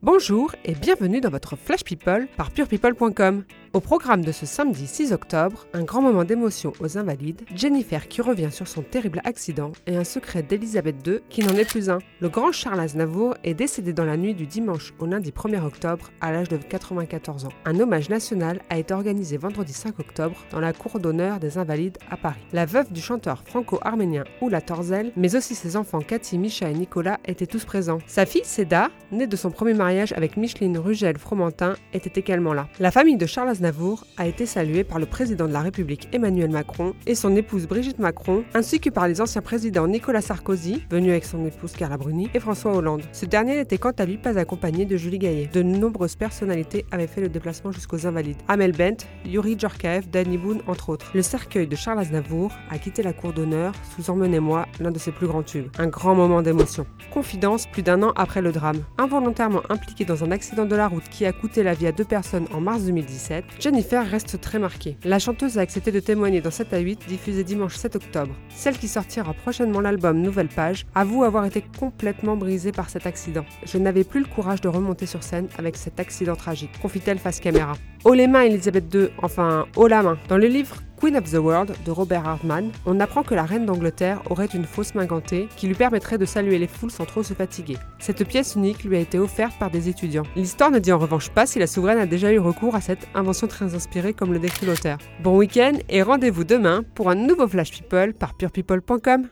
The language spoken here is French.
Bonjour et bienvenue dans votre Flash People par purepeople.com. Au programme de ce samedi 6 octobre, un grand moment d'émotion aux Invalides, Jennifer qui revient sur son terrible accident et un secret d'Elisabeth II qui n'en est plus un. Le grand Charles Aznavour est décédé dans la nuit du dimanche au lundi 1er octobre à l'âge de 94 ans. Un hommage national a été organisé vendredi 5 octobre dans la cour d'honneur des Invalides à Paris. La veuve du chanteur franco-arménien Oula Torzel, mais aussi ses enfants Cathy, Micha et Nicolas étaient tous présents. Sa fille Seda, née de son premier mariage avec Micheline Rugel-Fromentin, était également là. La famille de Charles Aznavour a été saluée par le président de la République Emmanuel Macron et son épouse Brigitte Macron, ainsi que par les anciens présidents Nicolas Sarkozy, venu avec son épouse Carla Bruni, et François Hollande. Ce dernier n'était quant à lui pas accompagné de Julie Gaillet. De nombreuses personnalités avaient fait le déplacement jusqu'aux Invalides. Amel Bent, Yuri Djorkaev, Danny Boone, entre autres. Le cercueil de Charles Aznavour a quitté la cour d'honneur sous Emmenez-moi, l'un de ses plus grands tubes. Un grand moment d'émotion. Confidence plus d'un an après le drame. Involontairement impliquée dans un accident de la route qui a coûté la vie à deux personnes en mars 2017, Jennifer reste très marquée. La chanteuse a accepté de témoigner dans 7 à 8, diffusé dimanche 7 octobre. Celle qui sortira prochainement l'album Nouvelle Page avoue avoir été complètement brisée par cet accident. Je n'avais plus le courage de remonter sur scène avec cet accident tragique, confie-t-elle face caméra. Haut les mains, Elisabeth II, enfin, haut la main. Dans le livre Queen of the World de Robert Hardman, on apprend que la reine d'Angleterre aurait une fausse main gantée qui lui permettrait de saluer les foules sans trop se fatiguer. Cette pièce unique lui a été offerte par des étudiants. L'histoire ne dit en revanche pas si la souveraine a déjà eu recours à cette invention très inspirée comme le décrit l'auteur. Bon week-end et rendez-vous demain pour un nouveau Flash People par purepeople.com.